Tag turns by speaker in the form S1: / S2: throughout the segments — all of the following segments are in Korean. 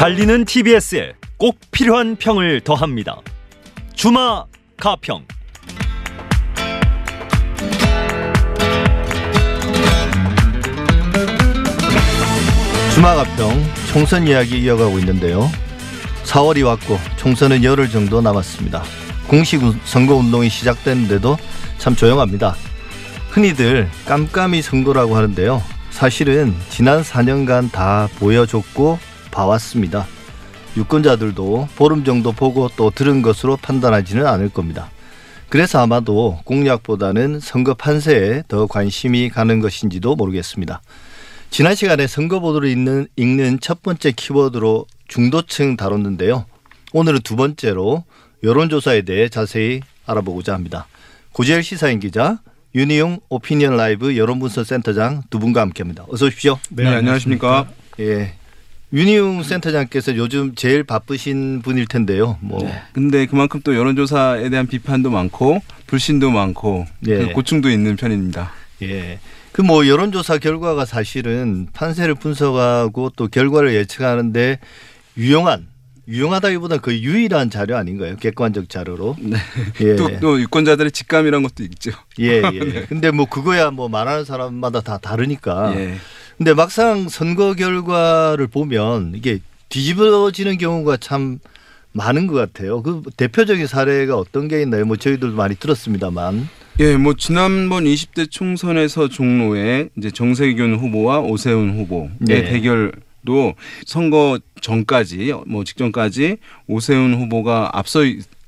S1: 달리는 TBS에 꼭 필요한 평을 더합니다. 주마 가평.
S2: 주마 가평 총선 이야기 이어가고 있는데요. 4월이 왔고 총선은 열흘 정도 남았습니다. 공식 선거 운동이 시작됐는데도 참 조용합니다. 흔히들 깜깜이 선거라고 하는데요. 사실은 지난 4년간 다 보여줬고 봐왔습니다. 유권자들도 보름 정도 보고 또 들은 것으로 판단하지는 않을 겁니다. 그래서 아마도 공약보다는 선거 판세에 더 관심이 가는 것인지도 모르겠습니다. 지난 시간에 선거 보도를 읽는, 읽는 첫 번째 키워드로 중도층 다뤘는데요. 오늘은 두 번째로 여론조사에 대해 자세히 알아보고자 합니다. 고재열 시사인 기자, 윤희용 오피니언 라이브 여론분석 센터장 두 분과 함께합니다. 어서 오십시오.
S3: 네, 안녕하십니까.
S2: 예. 윤희용 센터장께서 요즘 제일 바쁘신 분일 텐데요. 뭐
S3: 근데 그만큼 또 여론조사에 대한 비판도 많고 불신도 많고
S2: 예.
S3: 그 고충도 있는 편입니다.
S2: 예. 그 뭐 여론조사 결과가 사실은 판세를 분석하고 또 결과를 예측하는데 유용한 유용하다기보다 거의 유일한 자료 아닌가요? 객관적 자료로.
S3: 네.
S2: 예.
S3: 또, 또 유권자들의 직감이란 것도 있죠.
S2: 예, 예. 근데 뭐 그거야 뭐 말하는 사람마다 다 다르니까.
S3: 예.
S2: 근데 막상 선거 결과를 보면 이게 뒤집어지는 경우가 참 많은 것 같아요. 그 대표적인 사례가 어떤 게 있나요? 뭐 저희들도 많이 들었습니다만.
S3: 예, 뭐 지난번 20대 총선에서 종로에 이제 정세균 후보와 오세훈 후보의
S2: 네.
S3: 대결도 선거 전까지 뭐 직전까지 오세훈 후보가 앞서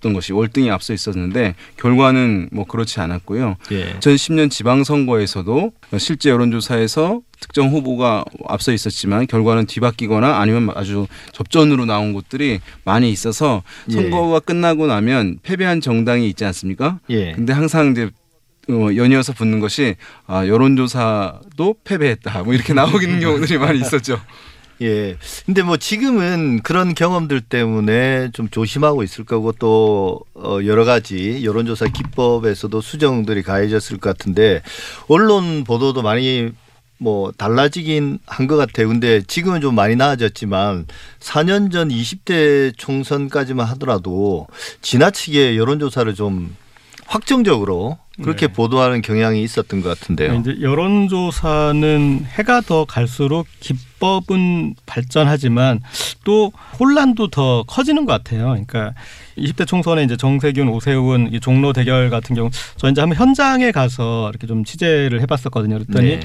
S3: 있던 것이 월등히 앞서 있었는데 결과는 뭐 그렇지 않았고요.
S2: 예.
S3: 2010년 지방선거에서도 실제 여론조사에서 특정 후보가 앞서 있었지만 결과는 뒤바뀌거나 아니면 아주 접전으로 나온 곳들이 많이 있어서
S2: 예.
S3: 선거가 끝나고 나면 패배한 정당이 있지 않습니까?
S2: 예.
S3: 근데 항상 이제 어, 연이어서 붙는 것이 아, 여론조사도 패배했다. 뭐 이렇게 나오는 경우들이 많이 있었죠.
S2: 예. 근데 뭐 지금은 그런 경험들 때문에 좀 조심하고 있을 거고 또 어, 여러 가지 여론조사 기법에서도 수정들이 가해졌을 것 같은데 언론 보도도 많이 뭐 달라지긴 한 것 같아요. 근데 지금은 좀 많이 나아졌지만 4년 전 20대 총선까지만 하더라도 지나치게 여론조사를 좀 확정적으로 그렇게
S4: 네.
S2: 보도하는 경향이 있었던 것 같은데요.
S4: 이제 여론조사는 해가 더 갈수록 기법은 발전하지만 또 혼란도 더 커지는 것 같아요. 그러니까 20대 총선에 이제 정세균, 오세훈 이 종로 대결 같은 경우 저 이제 한번 현장에 가서 이렇게 좀 취재를 해봤었거든요. 그랬더니
S2: 네.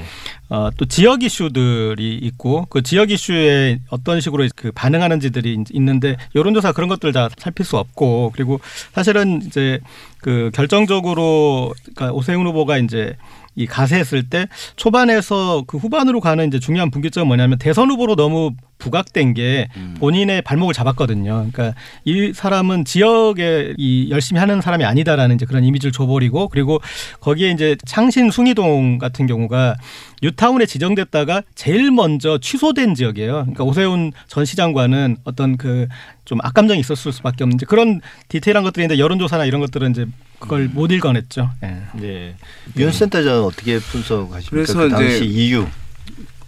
S4: 어, 또 지역 이슈들이 있고 그 지역 이슈에 어떤 식으로 그 반응하는지들이 있는데 여론조사 그런 것들 다 살필 수 없고 그리고 사실은 이제 그 결정적으로 그러니까 오세훈 후보가 이제 이 가세했을 때 초반에서 그 후반으로 가는 이제 중요한 분기점은 뭐냐면 대선 후보로 너무 부각된 게 본인의 발목을 잡았거든요. 그러니까 이 사람은 지역에 이 열심히 하는 사람이 아니다라는 이제 그런 이미지를 줘버리고 그리고 거기에 이제 창신 숭이동 같은 경우가 뉴타운에 지정됐다가 제일 먼저 취소된 지역이에요. 그러니까 오세훈 전 시장과는 어떤 그 좀 악감정이 있었을 수밖에 없는데 그런 디테일한 것들인데 여론조사나 이런 것들은 이제 그걸 못 읽어냈죠. 예.
S2: 네. 윤 센터장은 어떻게 분석하십니까?
S3: 그래서
S2: 그 당시
S3: 이제
S2: 이유.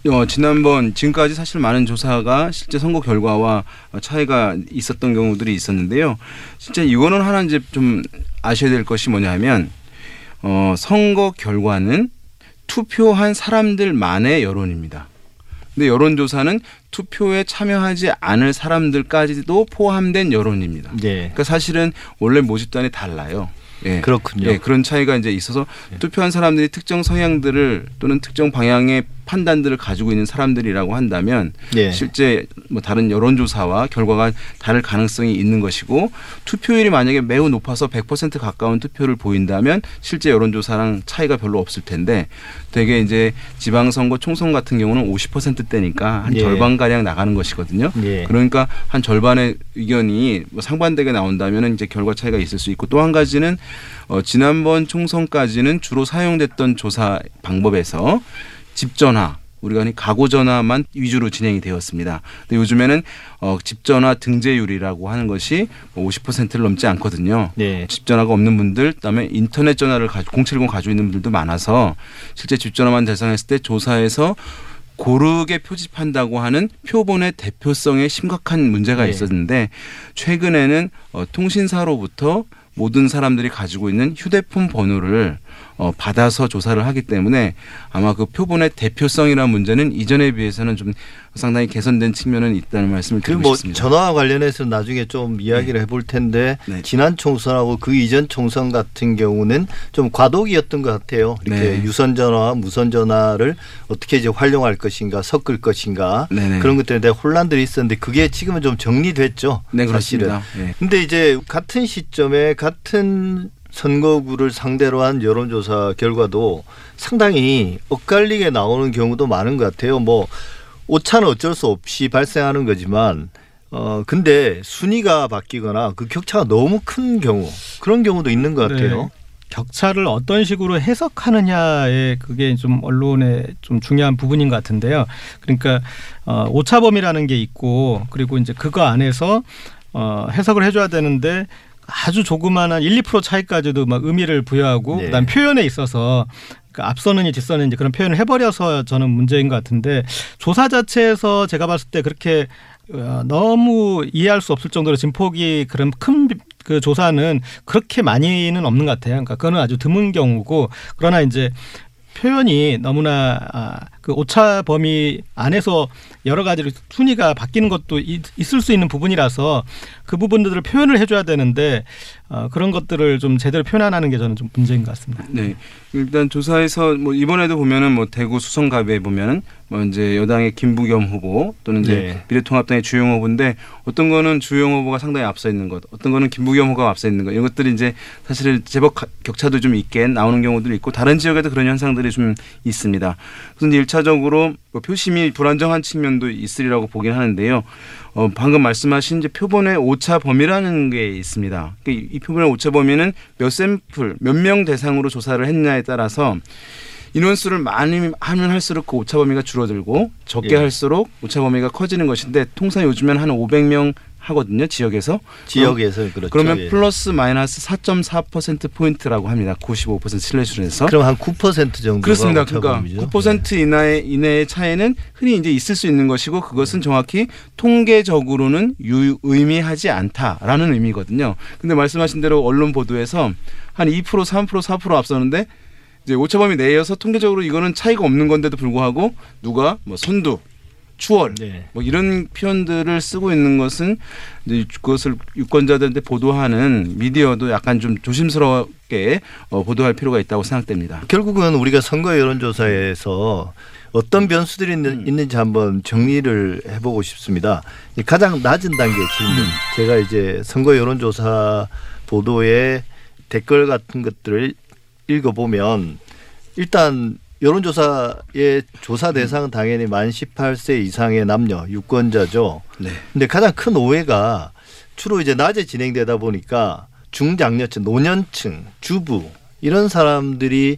S3: 어, 지난번 지금까지 사실 많은 조사가 실제 선거 결과와 차이가 있었던 경우들이 있었는데요. 진짜 이거는 하나 이제 좀 아셔야 될 것이 뭐냐면 어, 선거 결과는 투표한 사람들만의 여론입니다. 근데 여론조사는 투표에 참여하지 않을 사람들까지도 포함된 여론입니다.
S2: 네.
S3: 그러니까 사실은 원래 모집단이 달라요. 예.
S2: 그렇군요.
S3: 예, 그런 차이가 이제 있어서 투표한 사람들이 특정 성향들을 또는 특정 방향의 판단들을 가지고 있는 사람들이라고 한다면
S2: 예.
S3: 실제 뭐 다른 여론조사와 결과가 다를 가능성이 있는 것이고 투표율이 만약에 매우 높아서 100% 가까운 투표를 보인다면 실제 여론조사랑 차이가 별로 없을 텐데 되게 이제 지방선거 총선 같은 경우는 50%대니까 한
S2: 예.
S3: 절반 가량 나가는 것이거든요.
S2: 예.
S3: 그러니까 한 절반의 의견이 뭐 상반되게 나온다면 이제 결과 차이가 있을 수 있고 또 한 가지는 어, 지난번 총선까지는 주로 사용됐던 조사 방법에서 집 전화 우리가 흔히 가구 전화만 위주로 진행이 되었습니다. 근데 요즘에는 어, 집 전화 등재율이라고 하는 것이 뭐 50%를 넘지 않거든요.
S2: 네.
S3: 집 전화가 없는 분들, 그다음에 인터넷 전화를 가지고 070 가지고 있는 분들도 많아서 실제 집 전화만 대상했을 때 조사에서 고르게 표집한다고 하는 표본의 대표성에 심각한 문제가
S2: 네.
S3: 있었는데 최근에는 어, 통신사로부터 모든 사람들이 가지고 있는 휴대폰 번호를 어, 받아서 조사를 하기 때문에 아마 그 표본의 대표성이라는 문제는 이전에 비해서는 좀 상당히 개선된 측면은 있다는 말씀을
S2: 그
S3: 드리고
S2: 뭐
S3: 싶습니다.
S2: 전화와 관련해서 나중에 좀 이야기를 해볼 텐데
S3: 네.
S2: 지난 총선하고 그 이전 총선 같은 경우는 좀 과도기였던 것 같아요. 이렇게
S3: 네.
S2: 유선 전화와 무선 전화를 어떻게 이제 활용할 것인가 섞을 것인가
S3: 네네.
S2: 그런 것들에 대한 혼란들이 있었는데 그게 지금은 좀 정리됐죠.
S3: 네. 그렇습니다. 네.
S2: 근데 이제 같은 시점에 같은 선거구를 상대로 한 여론조사 결과도 상당히 엇갈리게 나오는 경우도 많은 것 같아요. 뭐 오차는 어쩔 수 없이 발생하는 거지만 어 근데 순위가 바뀌거나 그 격차가 너무 큰 경우 그런 경우도 있는 것 같아요.
S4: 네. 격차를 어떤 식으로 해석하느냐에 그게 좀 언론의 좀 중요한 부분인 것 같은데요. 그러니까 어, 오차범위라는 게 있고 그리고 이제 그거 안에서 어, 해석을 해줘야 되는데 아주 조그마한 1, 2% 차이까지도 막 의미를 부여하고
S2: 네.
S4: 그다음 표현에 있어서 그러니까 앞서는지 뒤서는지 그런 표현을 해버려서 저는 문제인 것 같은데 조사 자체에서 제가 봤을 때 그렇게 어, 너무 이해할 수 없을 정도로 진폭이 그런 큰 그 조사는 그렇게 많이는 없는 것 같아요. 그러니까 그거는 아주 드문 경우고 그러나 이제 표현이 너무나 아, 그 오차 범위 안에서 여러 가지로 순위가 바뀌는 것도 있, 있을 수 있는 부분이라서 그 부분들을 표현을 해줘야 되는데 어, 그런 것들을 좀 제대로 표현 안 하는 게 저는 좀 문제인 것 같습니다.
S3: 네. 일단 조사에서 뭐 이번에도 보면은 뭐 대구 수성갑에 보면은 뭐 이제 여당의 김부겸 후보 또는 이제
S2: 네.
S3: 미래통합당의 주영 후보인데 어떤 거는 주영 후보가 상당히 앞서 있는 것, 어떤 거는 김부겸 후보가 앞서 있는 것 이런 것들이 이제 사실 제법 가- 격차도 좀 있게 나오는 경우도 있고 다른 지역에도 그런 현상들이 좀 있습니다. 그래서 일차적으로 뭐 표심이 불안정한 측면도 있으리라고 보긴 하는데요. 어, 방금 말씀하신 이제 표본의 오차 범위라는 게 있습니다. 그러니까 이- 이 표본의 오차 범위는 몇 샘플, 몇 명 대상으로 조사를 했냐에 따라서 인원수를 많이 하면 할수록 그 오차 범위가 줄어들고 적게
S2: 예.
S3: 할수록 오차 범위가 커지는 것인데 통상 요즘엔 한 500명 하거든요 지역에서
S2: 지역에서 그렇죠.
S3: 그러면
S2: 예.
S3: 플러스 마이너스 4.4% 포인트라고 합니다. 95% 신뢰수준에서
S2: 그럼 한 9% 정도가
S3: 그렇습니다. 그러니까
S2: 범위죠. 네.
S3: 9% 이내의, 이내의 차이는 흔히 이제 있을 수 있는 것이고 그것은 정확히 통계적으로는 유의미하지 않다라는 의미거든요. 근데 말씀하신 대로 언론 보도에서 한 2% 3% 4% 앞서는데 이제 오차범위 내에서 통계적으로 이거는 차이가 없는 건데도 불구하고 누가 뭐 선두 추월
S2: 네.
S3: 뭐 이런 표현들을 쓰고 있는 것은 이제 그것을 유권자들한테 보도하는 미디어도 약간 좀 조심스럽게 어, 보도할 필요가 있다고 생각됩니다.
S2: 결국은 우리가 선거 여론조사에서 어떤 변수들이 있는, 있는지 한번 정리를 해보고 싶습니다. 이 가장 낮은 단계 질문. 제가 이제 선거 여론조사 보도의 댓글 같은 것들을 읽어보면 일단 여론조사의 조사 대상은 당연히 만 18세 이상의 남녀 유권자죠.
S3: 네.
S2: 근데 가장 큰 오해가 주로 이제 낮에 진행되다 보니까 중장년층, 노년층, 주부 이런 사람들이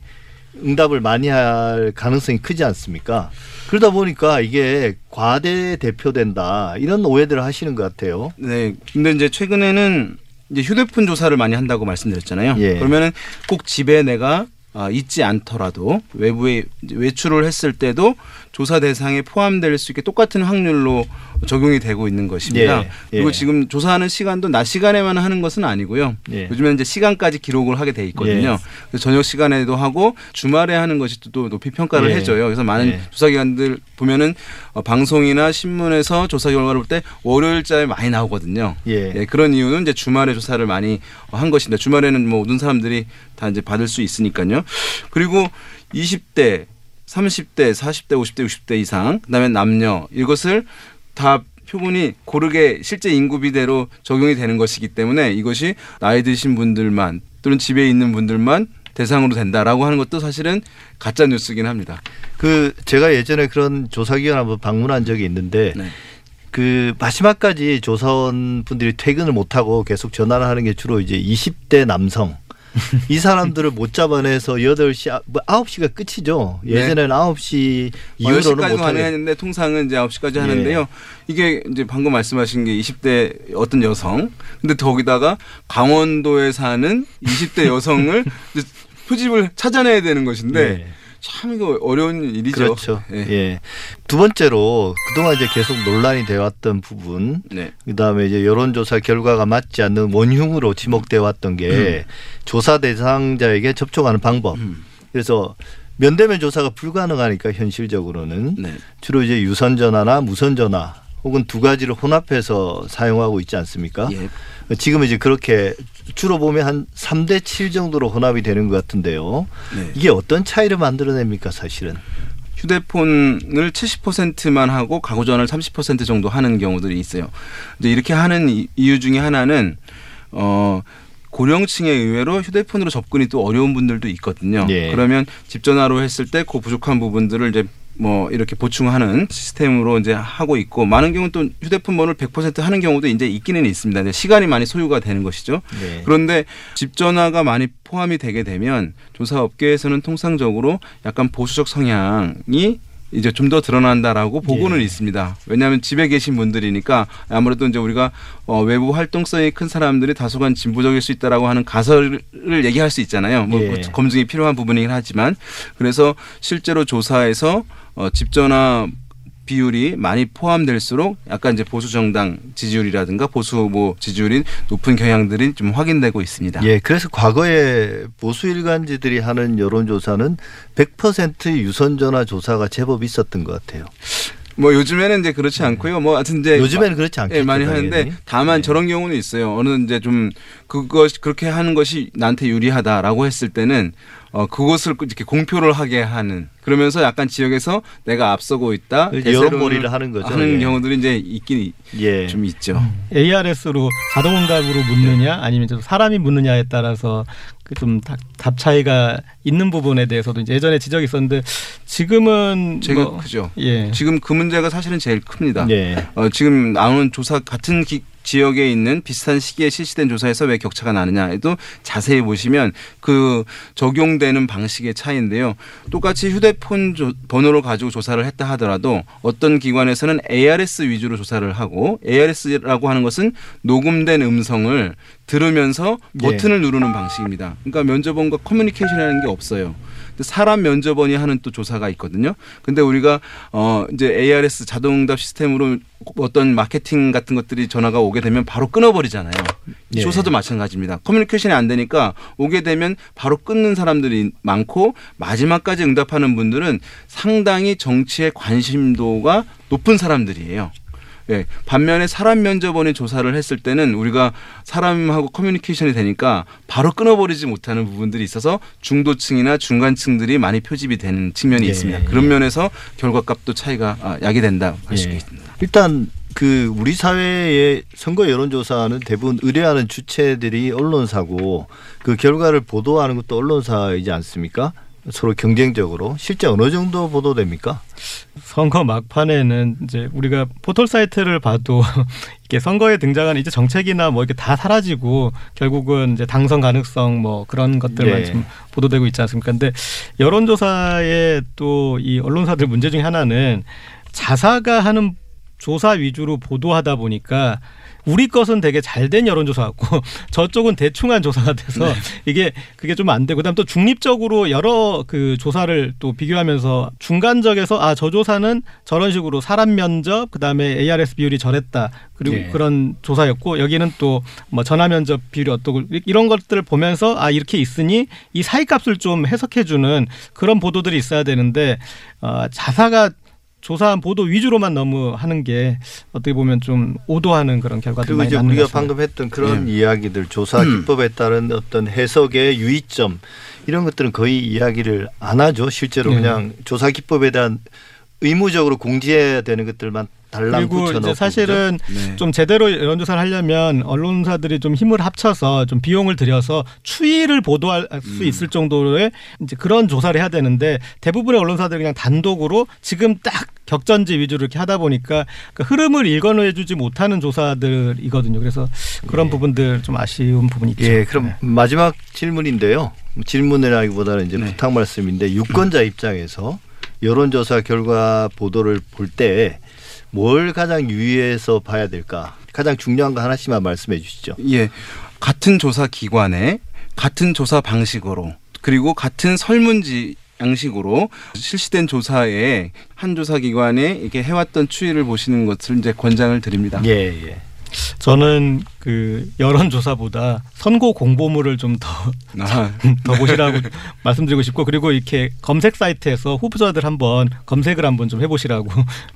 S2: 응답을 많이 할 가능성이 크지 않습니까? 그러다 보니까 이게 과대 대표된다 이런 오해들을 하시는 것 같아요.
S3: 네. 근데 이제 최근에는 이제 휴대폰 조사를 많이 한다고 말씀드렸잖아요.
S2: 예.
S3: 그러면은 꼭 집에 내가 아, 있지 않더라도 외부에 외출을 했을 때도 조사 대상에 포함될 수 있게 똑같은 확률로 적용이 되고 있는 것입니다.
S2: 예,
S3: 그리고
S2: 예.
S3: 지금 조사하는 시간도 낮 시간에만 하는 것은 아니고요.
S2: 예.
S3: 요즘에는 이제 시간까지 기록을 하게 돼 있거든요. 그래서 저녁 시간에도 하고 주말에 하는 것이 또 높이 평가를
S2: 예.
S3: 해줘요. 그래서 많은
S2: 예.
S3: 조사기관들 보면은 어, 방송이나 신문에서 조사 결과를 볼 때 월요일자에 많이 나오거든요.
S2: 예.
S3: 예, 그런 이유는 이제 주말에 조사를 많이 한 것입니다. 주말에는 뭐 모든 사람들이 다 이제 받을 수 있으니까요. 그리고 20대, 30대, 40대, 50대, 60대 이상, 그다음에 남녀 이것을 다 표본이 고르게 실제 인구 비대로 적용이 되는 것이기 때문에 이것이 나이 드신 분들만 또는 집에 있는 분들만 대상으로 된다라고 하는 것도 사실은 가짜 뉴스긴 합니다.
S2: 그 제가 예전에 그런 조사기관 한번 방문한 적이 있는데
S3: 네.
S2: 그 마지막까지 조사원 분들이 퇴근을 못 하고 계속 전화를 하는 게 주로 이제 20대 남성. 이 사람들을 못 잡아내서 8시, 아- 뭐 9시가 끝이죠.
S3: 네.
S2: 예전에는 9시 이후로는
S3: 10시까지
S2: 못.
S3: 가능했는데 통상은 이제 9시까지
S2: 예.
S3: 하는데요. 이게 이제 방금 말씀하신 게 20대 어떤 여성. 근데 거기다가 강원도에 사는 20대 여성을 이제 표집을 찾아내야 되는 것인데
S2: 네.
S3: 참 이거 어려운 일이죠.
S2: 그렇죠.
S3: 예.
S2: 예. 두 번째로 그동안 이제 계속 논란이 되어 왔던 부분
S3: 네.
S2: 그다음에 이제 여론조사 결과가 맞지 않는 원흉으로 지목돼 왔던 게 조사 대상자에게 접촉하는 방법.
S3: 음.
S2: 그래서 면대면 조사가 불가능하니까 현실적으로는
S3: 네.
S2: 주로 이제 유선 전화나 무선 전화 혹은 두 가지를 혼합해서 사용하고 있지 않습니까?
S3: 예.
S2: 지금 이제 그렇게 주로 보면 한 3대 7 정도로 혼합이 되는 것 같은데요.
S3: 네.
S2: 이게 어떤 차이를 만들어냅니까, 사실은?
S3: 휴대폰을 70%만 하고 가구 전화를 30% 정도 하는 경우들이 있어요. 이제 이렇게 하는 이- 이유 중에 하나는 어 고령층에 의외로 휴대폰으로 접근이 또 어려운 분들도 있거든요.
S2: 예.
S3: 그러면 집 전화로 했을 때 그 부족한 부분들을 이제 뭐 이렇게 보충하는 시스템으로 이제 하고 있고 많은 경우는 또 휴대폰 번호를 100% 하는 경우도 이제 있기는 있습니다. 근데 시간이 많이 소요가 되는 것이죠.
S2: 네.
S3: 그런데 집 전화가 많이 포함이 되게 되면 조사 업계에서는 통상적으로 약간 보수적 성향이 이제 좀 더 드러난다라고 보고는
S2: 예.
S3: 있습니다. 왜냐하면 집에 계신 분들이니까 아무래도 이제 우리가 어, 외부 활동성이 큰 사람들이 다소간 진보적일 수 있다라고 하는 가설을 얘기할 수 있잖아요. 뭐
S2: 예.
S3: 검증이 필요한 부분이긴 하지만 그래서 실제로 조사에서 어, 집 전화 비율이 많이 포함될수록 약간 이제 보수 정당 지지율이라든가 보수 후보 지지율이 높은 경향들이 좀 확인되고 있습니다.
S2: 예, 그래서 과거에 보수 일간지들이 하는 여론조사는 100% 유선 전화 조사가 제법 있었던 것 같아요.
S3: 뭐 요즘에는 이제 그렇지 않고요. 뭐 하여튼 이제
S2: 요즘에는 그렇지 않겠죠.
S3: 예, 많이 하는데
S2: 당연히.
S3: 다만
S2: 예.
S3: 저런 경우는 있어요. 어느 이제 좀 그것 그렇게 하는 것이 나한테 유리하다라고 했을 때는 어 그것을 이렇게 공표를 하게 하는 그러면서 약간 지역에서 내가 앞서고 있다
S2: 여론몰이를 하는 거죠.
S3: 하는
S2: 예.
S3: 경우들이 이제 있긴
S2: 예.
S3: 좀 있죠.
S4: ARS로 자동 응답으로 묻느냐 아니면 좀 사람이 묻느냐에 따라서 그 좀 답 차이가 있는 부분에 대해서도 이제 예전에 지적이 있었는데 지금은
S3: 제가
S4: 뭐,
S3: 그죠.
S4: 예.
S3: 지금 그 문제가 사실은 제일 큽니다.
S2: 예.
S3: 어, 지금 나오는 조사 같은 기- 지역에 있는 비슷한 시기에 실시된 조사에서 왜 격차가 나느냐 에도 자세히 보시면 그 적용되는 방식의 차이인데요. 똑같이 휴대폰 조- 번호를 가지고 조사를 했다 하더라도 어떤 기관에서는 ARS 위주로 조사를 하고 ARS라고 하는 것은 녹음된 음성을 들으면서
S2: 예.
S3: 버튼을 누르는 방식입니다. 그러니까 면접원과 커뮤니케이션이라는 게 없어요. 사람 면접원이 하는 또 조사가 있거든요. 근데 우리가 어 이제 ARS 자동응답 시스템으로 어떤 마케팅 같은 것들이 전화가 오게 되면 바로 끊어버리잖아요. 이
S2: 예.
S3: 조사도 마찬가지입니다. 커뮤니케이션이 안 되니까 오게 되면 바로 끊는 사람들이 많고 마지막까지 응답하는 분들은 상당히 정치에 관심도가 높은 사람들이에요. 예. 반면에 사람 면접원이 조사를 했을 때는 우리가 사람하고 커뮤니케이션이 되니까 바로 끊어버리지 못하는 부분들이 있어서 중도층이나 중간층들이 많이 표집이 되는 측면이
S2: 예,
S3: 있습니다.
S2: 예.
S3: 그런 면에서 결과값도 차이가 아, 야기 된다 할수
S2: 예.
S3: 있습니다.
S2: 일단 그 우리 사회의 선거 여론조사는 대부분 의뢰하는 주체들이 언론사고 그 결과를 보도하는 것도 언론사이지 않습니까? 서로 경쟁적으로 실제 어느 정도 보도됩니까?
S4: 선거 막판에는 이제 우리가 포털 사이트를 봐도 이게 선거에 등장하는 이제 정책이나 뭐 이렇게 다 사라지고 결국은 이제 당선 가능성 뭐 그런 것들만
S2: 예.
S4: 좀 보도되고 있지 않습니까? 근데 여론조사의 또 이 언론사들 문제 중에 하나는 자사가 하는 조사 위주로 보도하다 보니까 우리 것은 되게 잘 된 여론조사 같고 저쪽은 대충한 조사가 돼서
S3: 네.
S4: 이게 그게 좀 안 되고 그다음 또 중립적으로 여러 그 조사를 또 비교하면서 중간적에서 아 저 조사는 저런 식으로 사람 면접 그다음에 ARS 비율이 저랬다 그리고
S2: 예.
S4: 그런 조사였고 여기는 또 뭐 전화 면접 비율이 어떻고 이런 것들을 보면서 아 이렇게 있으니 이 사이값을 좀 해석해 주는 그런 보도들이 있어야 되는데 어 자사가 조사한 보도 위주로만 너무 하는 게 어떻게 보면 좀 오도하는 그런 결과들이
S2: 그리고
S4: 많이
S2: 이제
S4: 나는
S2: 우리가
S4: 것 같습니다.
S2: 방금 했던 그런
S3: 예.
S2: 이야기들 조사
S3: 음.
S2: 기법에 따른 어떤 해석의 유의점 이런 것들은 거의 이야기를 안 하죠. 실제로
S4: 네.
S2: 그냥 조사 기법에 대한 의무적으로 공지해야 되는 것들만 달랑 그리고
S4: 이제 사실은
S3: 네.
S4: 좀 제대로 여론조사를 하려면 언론사들이 좀 힘을 합쳐서 좀 비용을 들여서 추이를 보도할 수
S3: 음.
S4: 있을 정도의 이제 그런 조사를 해야 되는데 대부분의 언론사들이 그냥 단독으로 지금 딱 격전지 위주로 이렇게 하다 보니까 그 흐름을 읽어내주지 못하는 조사들이거든요. 그래서 그런
S2: 예.
S4: 부분들 좀 아쉬운 부분이 있죠.
S2: 예, 그럼
S4: 네.
S2: 마지막 질문인데요. 질문이라기보다는 이제
S3: 네.
S2: 부탁 말씀인데 유권자 입장에서 여론조사 결과 보도를 볼때 뭘 가장 유의해서 봐야 될까? 가장 중요한 거 하나씩만 말씀해 주시죠.
S3: 예. 같은 조사 기관에 같은 조사 방식으로 그리고 같은 설문지 양식으로 실시된 조사에 한 조사 기관에 이렇게 해왔던 추이를 보시는 것을 이제 권장을 드립니다.
S2: 예, 예.
S4: 저는 그 여론조사보다 선거 공보물을 좀더
S3: 아,
S4: 더 보시라고 말씀드리고 싶고 그리고 이렇게 검색 사이트에서 후보자들 한번 검색을 한번 좀 해보시라고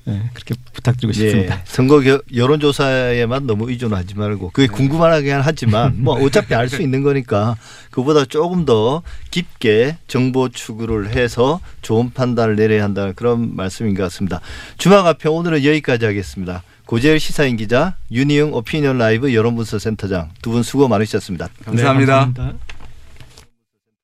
S4: 예, 그렇게 부탁드리고 싶습니다.
S2: 예. 선거 겨- 여론조사에만 너무 의존하지 말고 그게 궁금하긴 하지만 뭐 어차피 알 수 있는 거니까 그보다 조금 더 깊게 정보 추구를 해서 좋은 판단을 내려야 한다는 그런 말씀인 것 같습니다. 주마가평 오늘은 여기까지 하겠습니다. 고재일 시사인 기자, 윤희영 오피니언 라이브 여론분석 센터장 두 분 수고 많으셨습니다.
S3: 감사합니다.
S4: 네, 감사합니다.